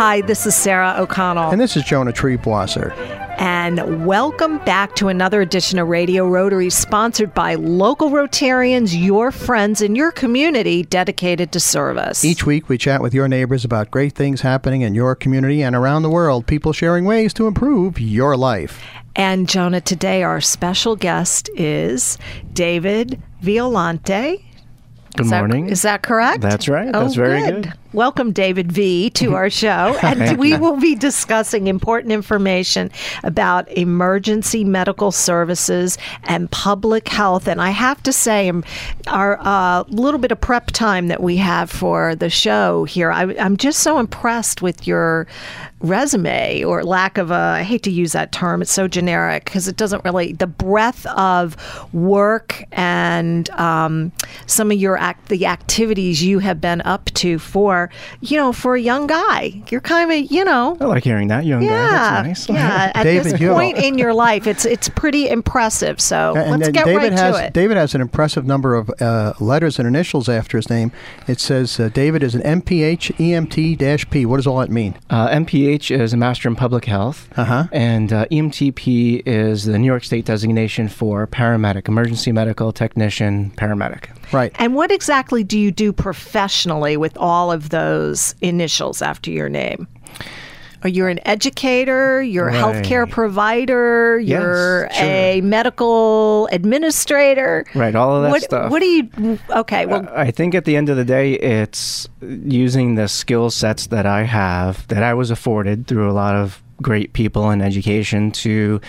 Hi, this is Sarah O'Connell. And this is Jonah Triebwasser. And welcome back to another edition of Radio Rotary, sponsored by local Rotarians, your friends in your community dedicated to service. Each week, we chat with your neighbors about great things happening in your community and around the world, people sharing ways to improve your life. And Jonah, today our special guest is David Violante. Good is morning. That, is that correct? That's right. That's oh, very good. good. Welcome, David V, to our show. and we will be discussing important information about emergency medical services and public health. And I have to say, um, our uh, little bit of prep time that we have for the show here, I, I'm just so impressed with your resume or lack of a I hate to use that term it's so generic because it doesn't really the breadth of work and um, some of your act the activities you have been up to for you know for a young guy you're kind of you know I like hearing that young yeah guy that's nice yeah at David, this point in your life it's it's pretty impressive so and, let's and get David right has, to it David has an impressive number of uh, letters and initials after his name. It says uh, David is an MPH EMT-P. What does all that mean? uh, MPH is a Master in Public Health Uh-huh. and uh, EMTP is the New York State designation for paramedic emergency medical technician paramedic Right. and what exactly do you do professionally with all of those initials after your name? Are you an educator? You're a healthcare provider? Yes, You're sure. a medical administrator? right all of that what, stuff What do you? Okay, well, I think at the end of the day, it's using the skill sets that I have, that I was afforded through a lot of great people in education to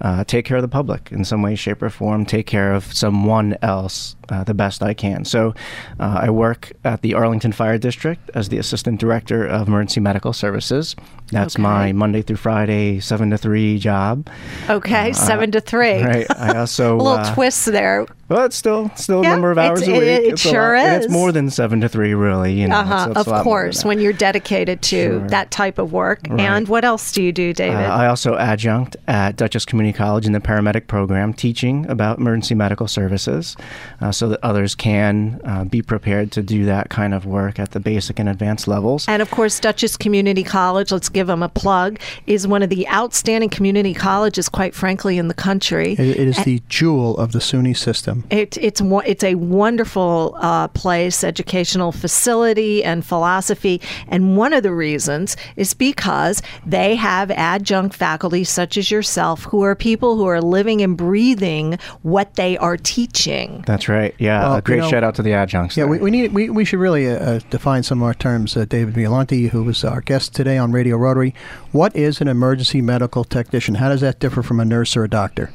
uh, take care of the public in some way, shape, or form, take care of someone else uh, the best I can. So uh, I work at the Arlington Fire District as the Assistant Director of Emergency Medical Services. That's Okay. my Monday through Friday, 7 to 3 job. okay, seven to three. uh, Right. I also. a little uh, twist there. well, it's still still Yeah, a number of hours it's- a week. it- it It's sure and is. It's more than seven to three, really. You know, uh-huh. it's a Of lot more than course, when you're dedicated to Sure. that type of work. Right. And what else do you do, David? Uh, I also adjunct at Dutchess Community College in the paramedic program, teaching about emergency medical services, uh, so that others can uh, be prepared to do that kind of work at the basic and advanced levels. And of course, Dutchess Community College, let's give them a plug, is one of the outstanding community colleges, quite frankly, in the country. It, it is the jewel of the SUNY system. It, it's it's a wonderful uh, place, educational facility and philosophy, and one of the reasons is because they have adjunct faculty such as yourself, who are people who are living and breathing what they are teaching. That's right. Yeah, Well, a great you know- shout out to the adjuncts. Yeah, we, we need we, we should really uh, uh, define some of our terms. Uh, David Violante, who was our guest today on Radio Rotary, what is an emergency medical technician? How does that differ from a nurse or a doctor?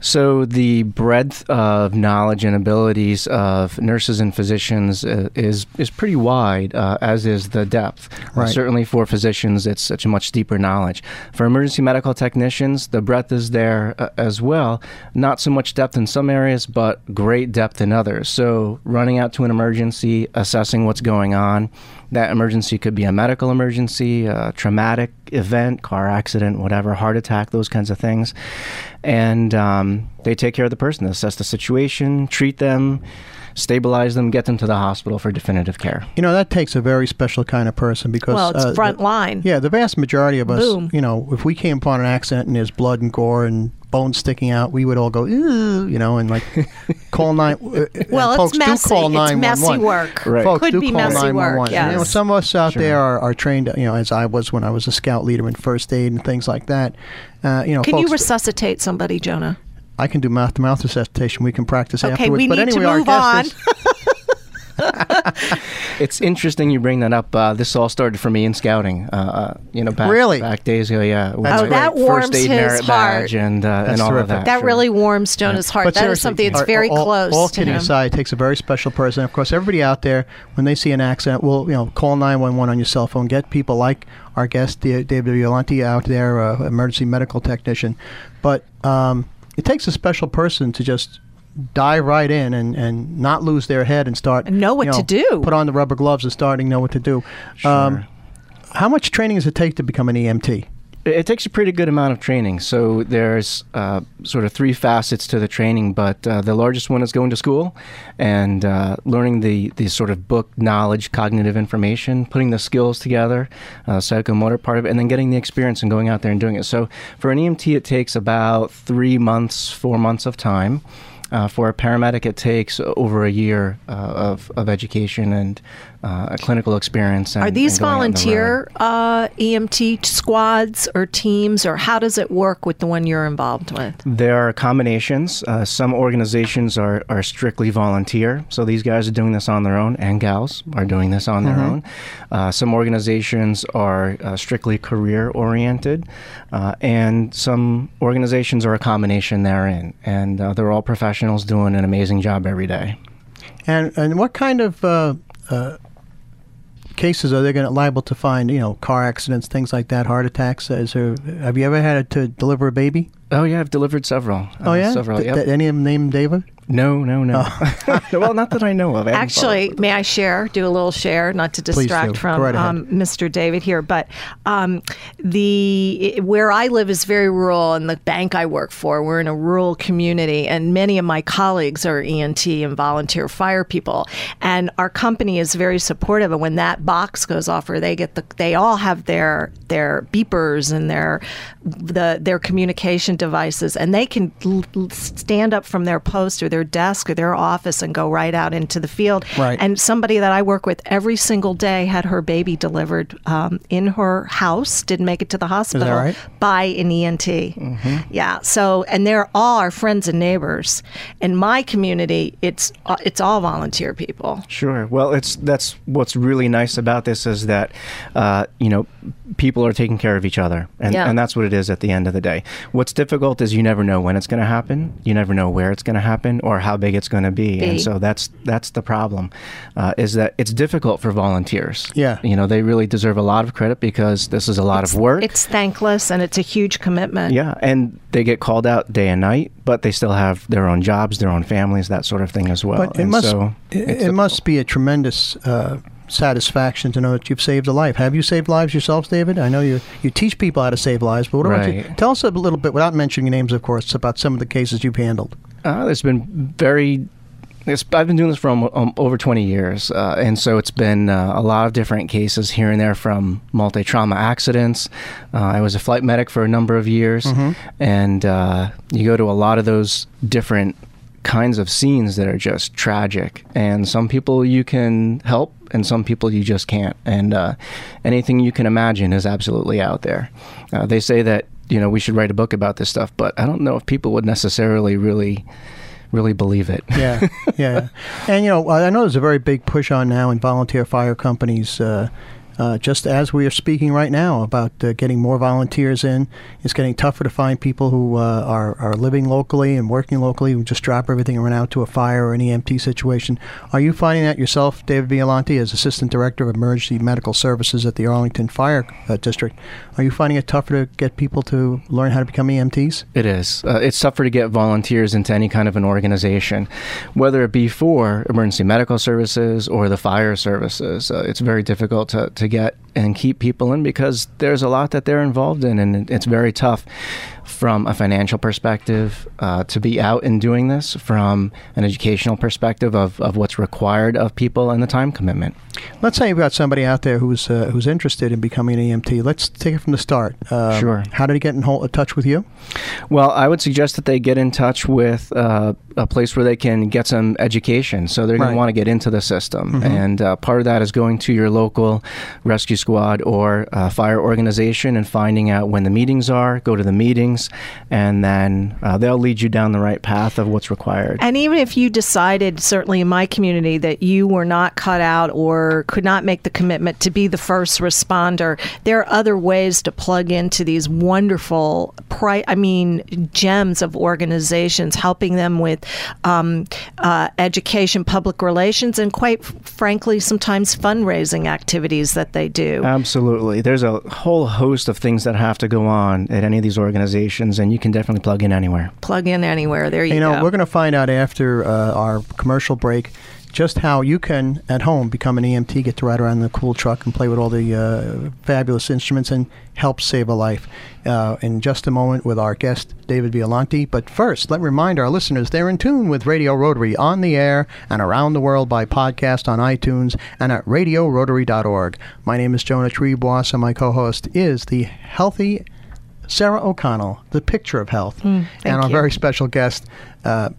So the breadth of knowledge and abilities of nurses and physicians uh, is is pretty wide, uh, as is the depth. Uh, Right. certainly for physicians, it's such a much deeper knowledge. For emergency medical technicians, the breadth is there uh, as well. Not so much depth in some areas, but great depth in others. So running out to an emergency, assessing what's going on. That emergency could be a medical emergency, a traumatic event, car accident, whatever, heart attack, those kinds of things. And um, they take care of the person, assess the situation, treat them, stabilize them, get them to the hospital for definitive care. You know, that takes a very special kind of person because Well, it's uh, front the- line. Yeah, the vast majority of us, Boom. you know, if we came upon an accident and there's blood and gore and bones sticking out, we would all go, Ew, you know, and like call nine. uh, and Well, it's messy. do call It's messy one one. work. Right. Folks Could do be call messy work, 911. And, you know, some of us out Sure. there are, are trained, you know, as I was when I was a scout leader in first aid and things like that. Uh, you know, Can you resuscitate somebody, Jonah? I can do mouth to mouth resuscitation. We can practice Okay, afterwards. we but need to anyway, our move guest on. is- It's interesting you bring that up. Uh, this all started for me in scouting. Uh, uh, you know, back, Really? back days ago. Yeah, with That's my Oh, that first warms aid his merit heart. badge and uh, and all terrific. of that. That sure. really warms Jonah's heart. But That is something that's very all, close All to kidding him. aside, it takes a very special person. Of course, everybody out there, when they see an accident, will you know call nine one one on your cell phone. Get people like our guest Da- David Violante out there, uh, emergency medical technician. But um, it takes a special person to just dive right in and, and not lose their head and start And know what you to do. Put on the rubber gloves and starting know what to do. Um, Sure. how much training does it take to become an EMT? It takes a pretty good amount of training. So there's uh, sort of three facets to the training, but uh, the largest one is going to school and uh, learning the, the sort of book knowledge, cognitive information, putting the skills together, uh, psychomotor part of it, and then getting the experience and going out there and doing it. So for an EMT, it takes about three months, four months of time. Uh, for a paramedic, it takes over a year uh, of, of education and uh, a clinical experience. And, Are these and going the volunteer uh, EMT squads or teams, or how does it work with the one you're involved with? There are combinations. Uh, some organizations are, are strictly volunteer, so these guys are doing this on their own, and gals are doing this on their own. Uh, some organizations are uh, strictly career oriented, uh, and some organizations are a combination therein. And uh, they're all professionals doing an amazing job every day. And and what kind of uh, uh, cases are they going to liable to find? You know, car accidents, things like that, heart attacks. Is there? Have you ever had to deliver a baby? Oh yeah, I've delivered several. Oh uh, yeah, several. Th- Yep. th- any of them named David? No, no, no. well, not that I know of. I Actually, followed. may I share? Do a little share, not to distract from right um, Mr. David here, but um, the where I live is very rural, and the bank I work for, we're in a rural community, and many of my colleagues are EMT and volunteer fire people, and our company is very supportive. And when that box goes off, or they get the, they all have their their beepers and their the their communication devices, and they can l- l- stand up from their post or their desk or their office and go right out into the field. Right. And somebody that I work with every single day had her baby delivered um, in her house, didn't make it to the hospital right? by an EMT. Yeah. So, and they're all our friends and neighbors. In my community, it's uh, it's all volunteer people. Sure. Well, it's that's what's really nice about this is that uh, you know people are taking care of each other, and Yeah. and that's what it is at the end of the day. What's difficult is you never know when it's going to happen, you never know where it's going to happen, or how big it's going to be, Be. and so that's that's the problem. Uh, is that it's difficult for volunteers. Yeah. You know they really deserve a lot of credit because this is a lot of work. It's thankless and it's a huge commitment. yeah, and they get called out day and night, but they still have their own jobs, their own families, that sort of thing as well. But it And must so it, it must be a tremendous uh, satisfaction to know that you've saved a life. Have you saved lives yourselves, David? I know you you teach people how to save lives, but what about you? Tell us a little bit, without mentioning names, of course, about some of the cases you've handled. Uh, there's been very. It's, I've been doing this for um, over 20 years, uh, and so it's been uh, a lot of different cases here and there from multi trauma accidents. Uh, I was a flight medic for a number of years, and uh, you go to a lot of those different kinds of scenes that are just tragic. And some people you can help, and some people you just can't. And uh, anything you can imagine is absolutely out there. Uh, they say that you know we should write a book about this stuff, but I don't know if people would necessarily really, really believe it. Yeah, yeah. And you know, I know there's a very big push on now in volunteer fire companies. Uh, uh, just as we are speaking right now about uh, getting more volunteers in, it's getting tougher to find people who uh, are are living locally and working locally who just drop everything and run out to a fire or an EMT situation. Are you finding that yourself, David Violante, as Assistant Director of Emergency Medical Services at the Arlington Fire uh, District? Are you finding it tougher to get people to learn how to become EMTs? It is. Uh, it's tougher to get volunteers into any kind of an organization, whether it be for emergency medical services or the fire services. Uh, it's very difficult to, to get and keep people in because there's a lot that they're involved in, and it's very tough from a financial perspective uh, to be out and doing this, from an educational perspective of, of what's required of people and the time commitment. Let's say you've got somebody out there who's uh, who's interested in becoming an EMT. Let's take it from the start. Um, Sure. How did he get in hold, touch with you? Well, I would suggest that they get in touch with uh, a place where they can get some education. So they're going Right. to want to get into the system, and uh, part of that is going to your local rescue squad or fire organization and finding out when the meetings are. Go to the meetings, and then uh, they'll lead you down the right path of what's required. And even if you decided, certainly in my community, that you were not cut out or could not make the commitment to be the first responder, there are other ways to plug into these wonderful, pri- I mean, gems of organizations, helping them with um, uh, education, public relations, and quite frankly, sometimes fundraising activities that they do. Absolutely. There's a whole host of things that have to go on at any of these organizations, and you can definitely plug in anywhere. plug in anywhere. There you, You know, go. we're going to find out after uh, our commercial break just how you can at home become an EMT, get to ride around in the cool truck and play with all the uh, fabulous instruments and help save a life. Uh, in just a moment with our guest David Violante. But first, let me remind our listeners they're in tune with Radio Rotary on the air and around the world by podcast on iTunes and at radiorotary.org. My name is Jonah Triebwasser, and my co-host is the healthy Sarah O'Connell, the picture of health, Mm, and our you. very special guest. Uh,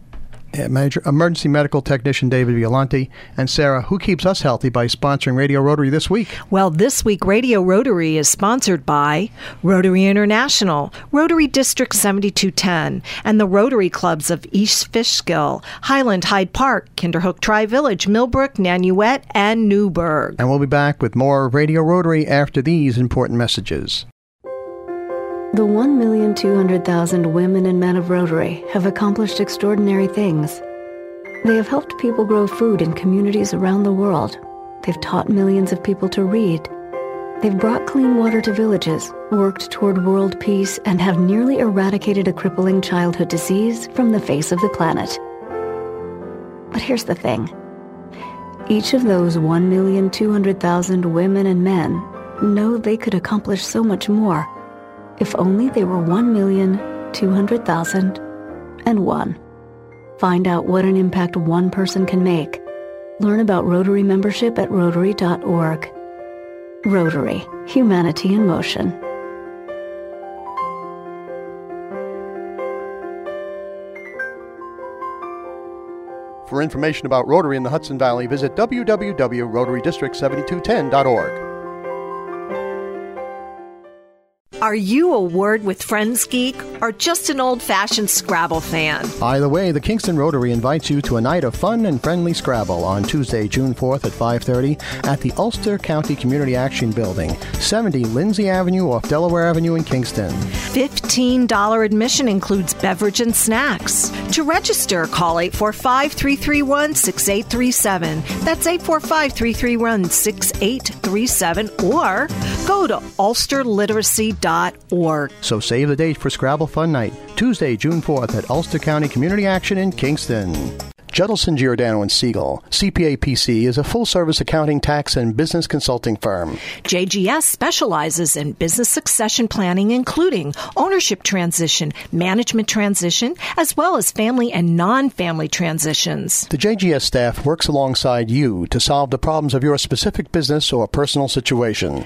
Manager, emergency medical technician David Violante and Sarah, who keeps us healthy by sponsoring Radio Rotary this week. Well, this week, Radio Rotary is sponsored by Rotary International, Rotary District 7210, and the Rotary Clubs of East Fishkill, Highland Hyde Park, Kinderhook Tri Village, Millbrook, Nanuet, and Newburgh. And we'll be back with more Radio Rotary after these important messages. The 1,200,000 women and men of Rotary have accomplished extraordinary things. They have helped people grow food in communities around the world. They've taught millions of people to read. They've brought clean water to villages, worked toward world peace, and have nearly eradicated a crippling childhood disease from the face of the planet. But here's the thing. Each of those 1,200,000 women and men know they could accomplish so much more if only they were 1,200,001. Find out what an impact one person can make. Learn about Rotary membership at Rotary.org. Rotary, Humanity in Motion. For information about Rotary in the Hudson Valley, visit www.rotarydistrict7210.org. Are you a Word with Friends geek or just an old fashioned Scrabble fan? Either way, the Kingston Rotary invites you to a night of fun and friendly Scrabble on Tuesday, June 4th at 5:30 at the Ulster County Community Action Building, 70 Lindsay Avenue off Delaware Avenue in Kingston. $15 admission includes beverage and snacks. To register, call 845 331 6837. That's 845 331 6837 or go to ulsterliteracy.org. So save the date for Scrabble Fun Night, Tuesday, June 4th at Ulster County Community Action in Kingston. Judelson Giordano and Siegel, CPA PC, is a full-service accounting, tax, and business consulting firm. JGS specializes in business succession planning, including ownership transition, management transition, as well as family and non family transitions. The JGS staff works alongside you to solve the problems of your specific business or personal situation.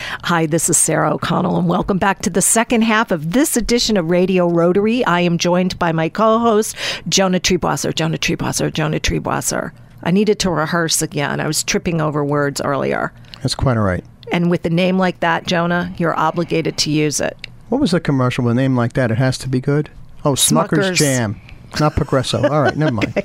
Hi, this is Sarah O'Connell, and welcome back to the second half of this edition of Radio Rotary. I am joined by my co host, Jonah Triebwasser. Jonah Triebwasser, Jonah Triebwasser. I needed to rehearse again. I was tripping over words earlier. That's quite all right. And with a name like that, Jonah, you're obligated to use it. What was the commercial with a name like that? It has to be good. Oh, Smucker's, Smucker's. Jam, not Progresso. All right, never mind.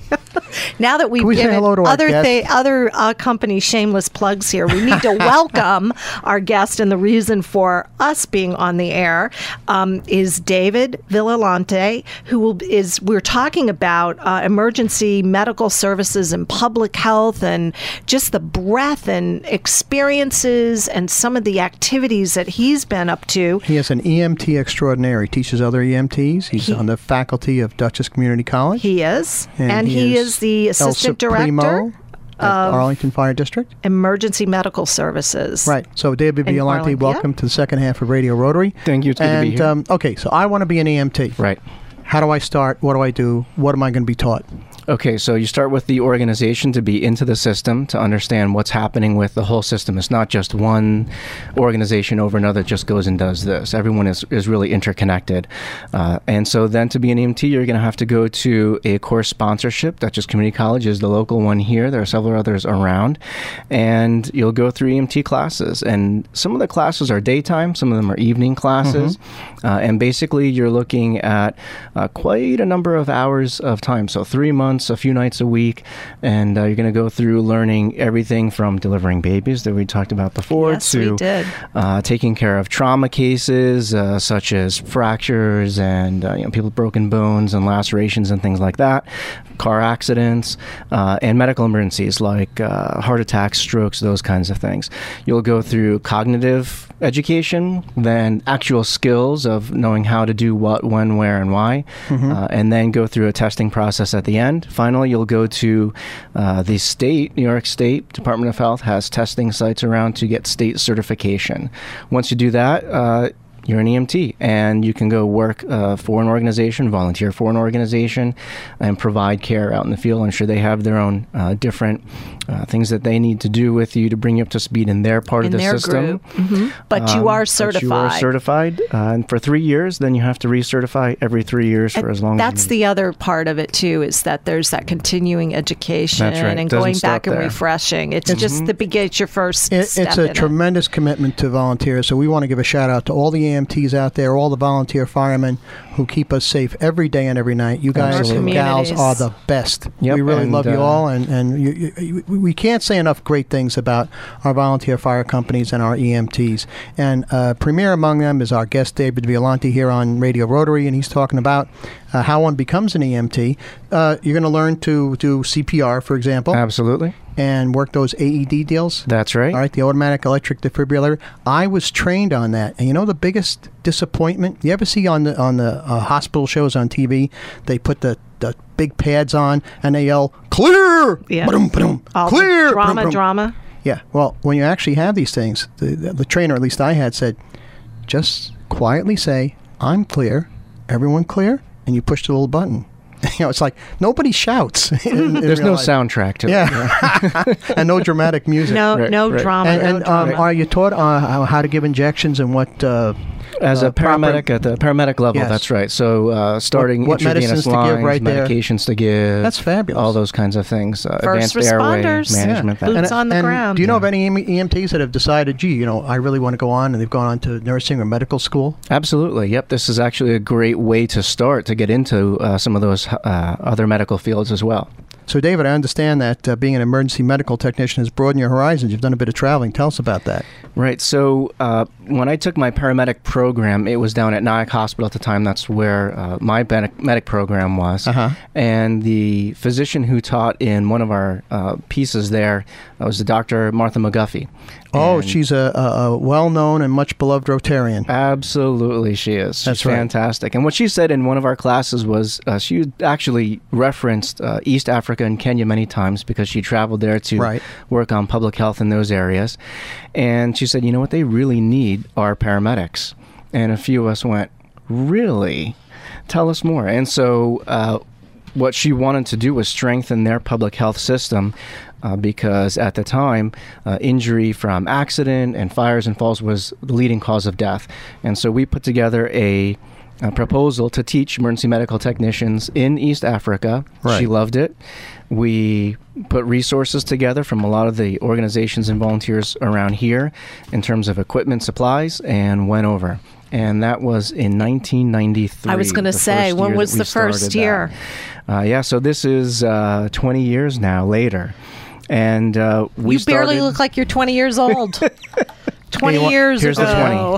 Now that we've Can we given hello to our other thi- other uh, company shameless plugs here, we need to welcome our guest, and the reason for us being on the air um, is David Violante, who will, is we're talking about uh, emergency medical services and public health, and just the breadth and experiences and some of the activities that he's been up to. He is an EMT extraordinary. He teaches other EMTs. He's on the faculty of Dutchess Community College. He is, and, he, is, the assistant director at Arlington Fire District. emergency medical services. Right. So, David In Violante, Arlington, welcome to the second half of Radio Rotary. Thank you. It's good to and be here. Um, okay, so I want to be an EMT. right. How do I start? What do I do? What am I going to be taught? Okay, so you start with the organization to be into the system to understand what's happening with the whole system. It's not just one organization over another that just goes and does this. Everyone is, is really interconnected. Uh, and so then to be an EMT, you're going to have to go to a course sponsorship. Dutchess Community College is the local one here. There are several others around. And you'll go through EMT classes. And some of the classes are daytime, some of them are evening classes. Uh, and basically, you're looking at uh, quite a number of hours of time. So three months months, a few nights a week, and uh, you're going to go through learning everything from delivering babies that we talked about before Yes, to. Uh, taking care of trauma cases uh, such as fractures and uh, you know, people with broken bones and lacerations and things like that, car accidents, uh, and medical emergencies like uh, heart attacks, strokes, those kinds of things. You'll go through cognitive education, then actual skills of knowing how to do what, when, where, and why, uh, and then go through a testing process at the end. Finally, you'll go to uh, the state, New York State Department of Health has testing sites around to get state certification. Once you do that, uh, you're an EMT, and you can go work uh, for an organization, volunteer for an organization, and provide care out in the field. I'm sure they have their own uh, different uh, things that they need to do with you to bring you up to speed in their part in of the their system. group. Mhm. But you Um, are but certified. you are certified, uh, and for three years, then you have to recertify every three years for as long That's as you the other part of it too, is that there's that continuing education right. and Doesn't going stop back and refreshing. It's just the begin. It's your first. It, step it's a in it. tremendous commitment to volunteers. So we want to give a shout out to all the EMTs out there, all the volunteer firemen who keep us safe every day and every night. You guys and gals are the best. Yep, we really and, love you uh, all, and and you, you, you, we can't say enough great things about our volunteer fire companies and our EMTs. And uh, premier among them is our guest David Violante here on Radio Rotary, and he's talking about uh, how one becomes an EMT. Uh, you're going to learn to do CPR, for example, Absolutely. and work those AED deals. That's right. All right, the automatic electric defibrillator. I was trained on that, and you know the biggest disappointment. You ever see on the on the uh, hospital shows on TV, they put the the big pads on and they yell clear, Yeah. Ba-dum, ba-dum, All the clear, drama, ba-dum, ba-dum. drama. Yeah. Well, when you actually have these things, the, the, the trainer, at least I had, said, just quietly say, "I'm clear." Everyone clear, and you push the little button. You know, it's like nobody shouts. in- in There's no life. soundtrack to it. Yeah, and no dramatic music. No, Right, no right. drama. And, no um, drama. are you taught uh, how, how to give injections and what? Uh, As uh, a paramedic proper- at the paramedic level, Yes. that's right. So uh, starting what intravenous medicines to give lines, right there? medications to give. That's fabulous. All those kinds of things. Uh, First advanced airway responders. management. Yeah. that- Boots on the and ground. Do you know of any EMTs that have decided, gee, you know, I really want to go on, and they've gone on to nursing or medical school? Absolutely. Yep. This is actually a great way to start to get into uh, some of those uh, other medical fields as well. So, David, I understand that uh, being an emergency medical technician has broadened your horizons. You've done a bit of traveling. Tell us about that. Right. So uh, when I took my paramedic program, it was down at Nyack Hospital at the time. That's where uh, my medic, program was. Uh-huh. And the physician who taught in one of our uh, pieces there uh, was the Dr. Martha McGuffey. Oh, she's a, a, a well-known and much beloved Rotarian. Absolutely, she is. She's That's right. fantastic. And what she said in one of our classes was uh, she actually referenced uh, East Africa and Kenya many times because she traveled there to Right. work on public health in those areas. And she said, you know what they really need are paramedics. And a few of us went, really? Tell us more. And so uh, what she wanted to do was strengthen their public health system uh, because at the time, uh, injury from accident and fires and falls was the leading cause of death. And so we put together a, a proposal to teach emergency medical technicians in East Africa. Right. She loved it. We put resources together from a lot of the organizations and volunteers around here in terms of equipment, supplies, and went over. And that was in 1993. I was gonna say, first when was the first year? Uh, yeah, so this is uh, 20 years now later. And uh, we you barely started- look like you're 20 years old. 20 Hey, what- years here's the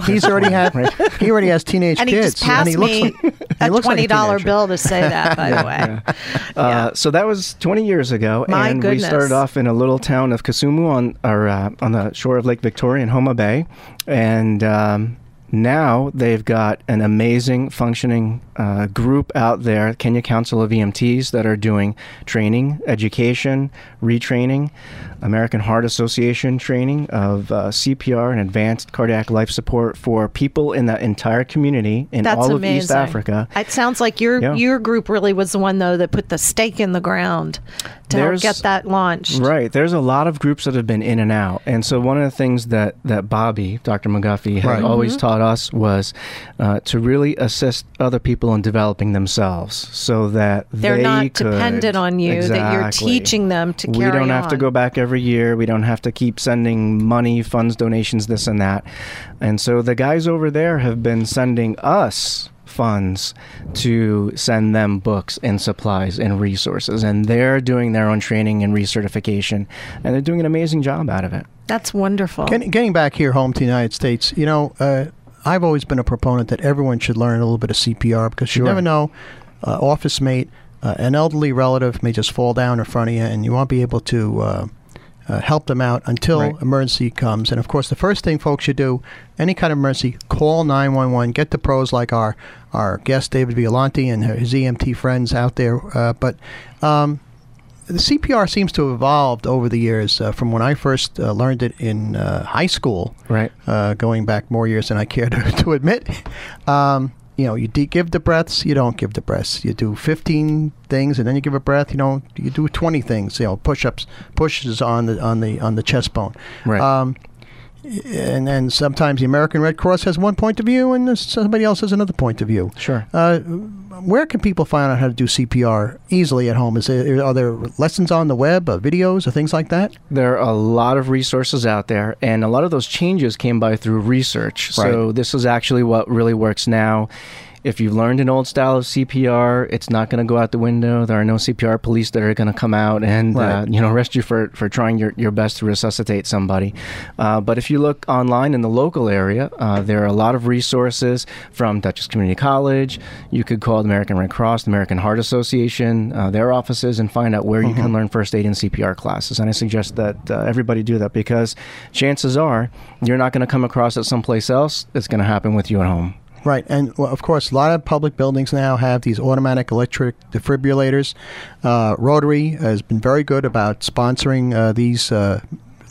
20. He's already had he already has teenage and he kids, just passed and he looks me like, he a looks like $20 teenager. bill to say that, by the way. Uh, so that was 20 years ago, My and goodness. we started off in a little town of Kisumu on or, uh, on the shore of Lake Victoria in Homa Bay, and um, now they've got an amazing functioning uh, group out there, Kenya Council of EMTs, that are doing training, education, retraining, American Heart Association training of uh, CPR and advanced cardiac life support for people in that entire community in That's all amazing. of East Africa. It sounds like your Yeah. your group really was the one though that put the stake in the ground to help get that launched. Right. There's a lot of groups that have been in and out. And so one of the things that, that Bobby, Dr. McGuffey, had Right. always Mm-hmm. taught us was uh, to really assist other people in developing themselves so that They're they not could- dependent on you, that you're teaching them to carry. we don't have to go back every year. We don't have to keep sending money, funds, donations, this and that. And so the guys over there have been sending us funds to send them books and supplies and resources. And they're doing their own training and recertification, and they're doing an amazing job out of it. That's wonderful. Getting, getting back here home to the United States, you know, uh, I've always been a proponent that everyone should learn a little bit of CPR because you Sure. never know, uh, office mate, uh, an elderly relative may just fall down in front of you, and you won't be able to uh, uh, help them out until Right. emergency comes. And of course, the first thing folks should do, any kind of emergency, call 911. Get the pros like our our guest David Violante and his EMT friends out there. Uh, but um, the CPR seems to have evolved over the years uh, from when I first uh, learned it in uh, high school, Right. uh, going back more years than I care to, to admit. Um, you know, you de- give the breaths, you don't give the breaths. You do 15 things, and then you give a breath. You don't. You do 20 things. You know, push-ups, pushes on the on the on the chest bone. Right. Um, and then sometimes the American Red Cross has one point of view, and somebody else has another point of view. Sure. Uh, where can people find out how to do CPR easily at home? Is there, are there lessons on the web, uh, videos, or things like that? There are a lot of resources out there, and a lot of those changes came by through research. So, this is actually what really works now. If you've learned an old style of CPR, it's not going to go out the window. There are no CPR police that are going to come out and uh, you know arrest you for, for trying your, your best to resuscitate somebody. Uh, but if you look online in the local area, uh, there are a lot of resources from Dutchess Community College. You could call the American Red Cross, the American Heart Association, uh, their offices, and find out where you can learn first aid and CPR classes. And I suggest that uh, everybody do that because chances are you're not going to come across it someplace else. It's going to happen with you at home. Right, and well, of course, a lot of public buildings now have these automatic electric defibrillators. Uh, Rotary has been very good about sponsoring uh, these uh,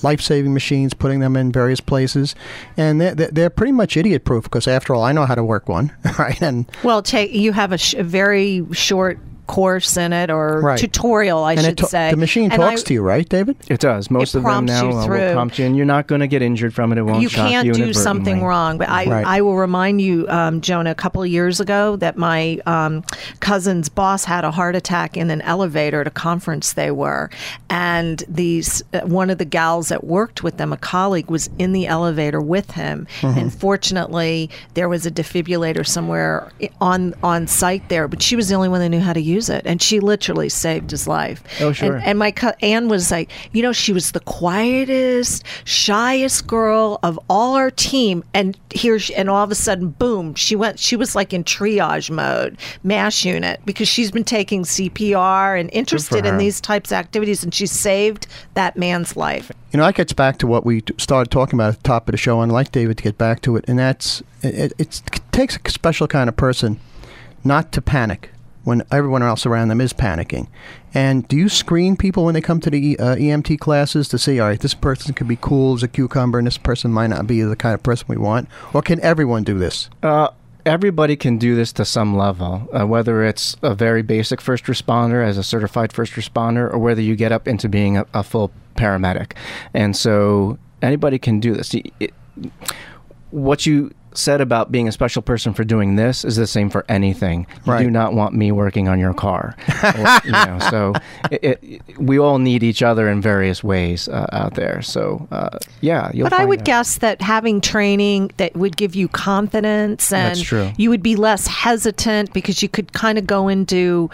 life-saving machines, putting them in various places, and they're, they're pretty much idiot-proof because, after all, I know how to work one, right? And Well, take you have a, sh- a very short course in it or Right. tutorial, I and should it ta- say. the machine And talks I- to you, right, David? It does. Most It of them now you uh, will prompt you, and you're not going to get injured from it. It won't you shock can't you do something wrong. But I, Right. I will remind you, um, Jonah, a couple of years ago that my um, cousin's boss had a heart attack in an elevator at a conference they were, and these uh, one of the gals that worked with them, a colleague, was in the elevator with him, Mm-hmm. and fortunately there was a defibrillator somewhere on on site there, but she was the only one that knew how to use it, and she literally saved his life. Oh, sure. And, and my co- Anne was like, you know, she was the quietest, shyest girl of all our team, and here, she, and all of a sudden, boom, she went. She was like in triage mode, mash unit, because she's been taking CPR and interested in these types of activities, and she saved that man's life. You know, that gets back to what we started talking about at the top of the show, and I'd like David to get back to it, and that's it, it takes a special kind of person not to panic when everyone else around them is panicking. And do you screen people when they come to the uh, EMT classes to say, all right, this person could be cool as a cucumber, and this person might not be the kind of person we want? Or can everyone do this? Uh, everybody can do this to some level, uh, whether it's a very basic first responder as a certified first responder, or whether you get up into being a, a full paramedic. And so anybody can do this. It- what you said about being a special person for doing this is the same for anything. You Right. do not want me working on your car. Or, you know, so it, it, we all need each other in various ways uh, out there. So uh, yeah, you'll But I would out. guess that having training that would give you confidence and That's true. you would be less hesitant because you could kind of go into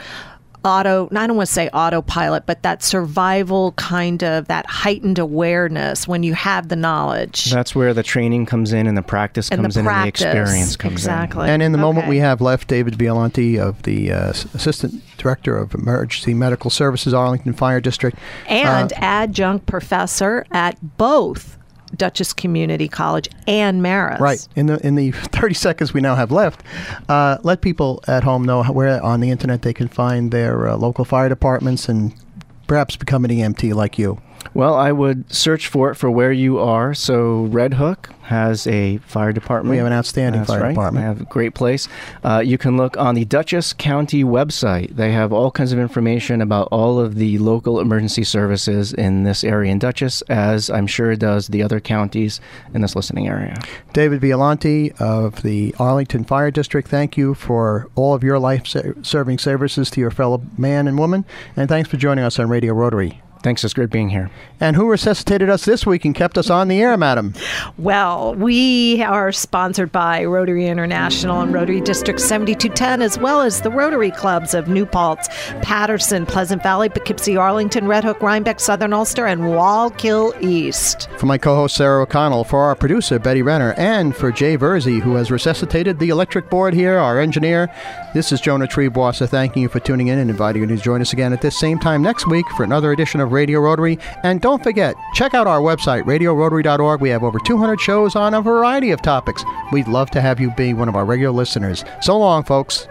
auto I don't want to say autopilot, but that survival kind of that heightened awareness when you have the knowledge. That's where the training comes in and the practice and comes the in practice. and the experience comes in. exactly. And in the moment we have left, David Violante of the uh, Assistant Director of Emergency Medical Services, Arlington Fire District. and Uh, adjunct professor at both Dutchess Community College and Marist. Right. In the in the 30 seconds we now have left, uh, let people at home know where on the internet they can find their uh, local fire departments and perhaps become an EMT like you. Well, I would search for it for where you are. So Red Hook has a fire department. We have an outstanding That's fire right. department. They have a great place. Uh, you can look on the Dutchess County website. They have all kinds of information about all of the local emergency services in this area in Dutchess, as I'm sure it does the other counties in this listening area. David Violante of the Arlington Fire District, thank you for all of your life-serving services to your fellow man and woman, and thanks for joining us on Radio Rotary. Thanks. It's great being here. And who resuscitated us this week and kept us on the air, madam? Well, we are sponsored by Rotary International and Rotary District 7210, as well as the Rotary Clubs of New Paltz, Patterson, Pleasant Valley, Poughkeepsie, Arlington, Red Hook, Rhinebeck, Southern Ulster, and Wallkill East. For my co host Sarah O'Connell, for our producer Betty Renner, and for Jay Verzi, who has resuscitated the electric board here, our engineer, this is Jonah Triebwasser thanking you for tuning in and inviting you to join us again at this same time next week for another edition of Radio Rotary. And don't forget, check out our website, radiorotary.org. We have over 200 shows on a variety of topics. We'd love to have you be one of our regular listeners. So long, folks.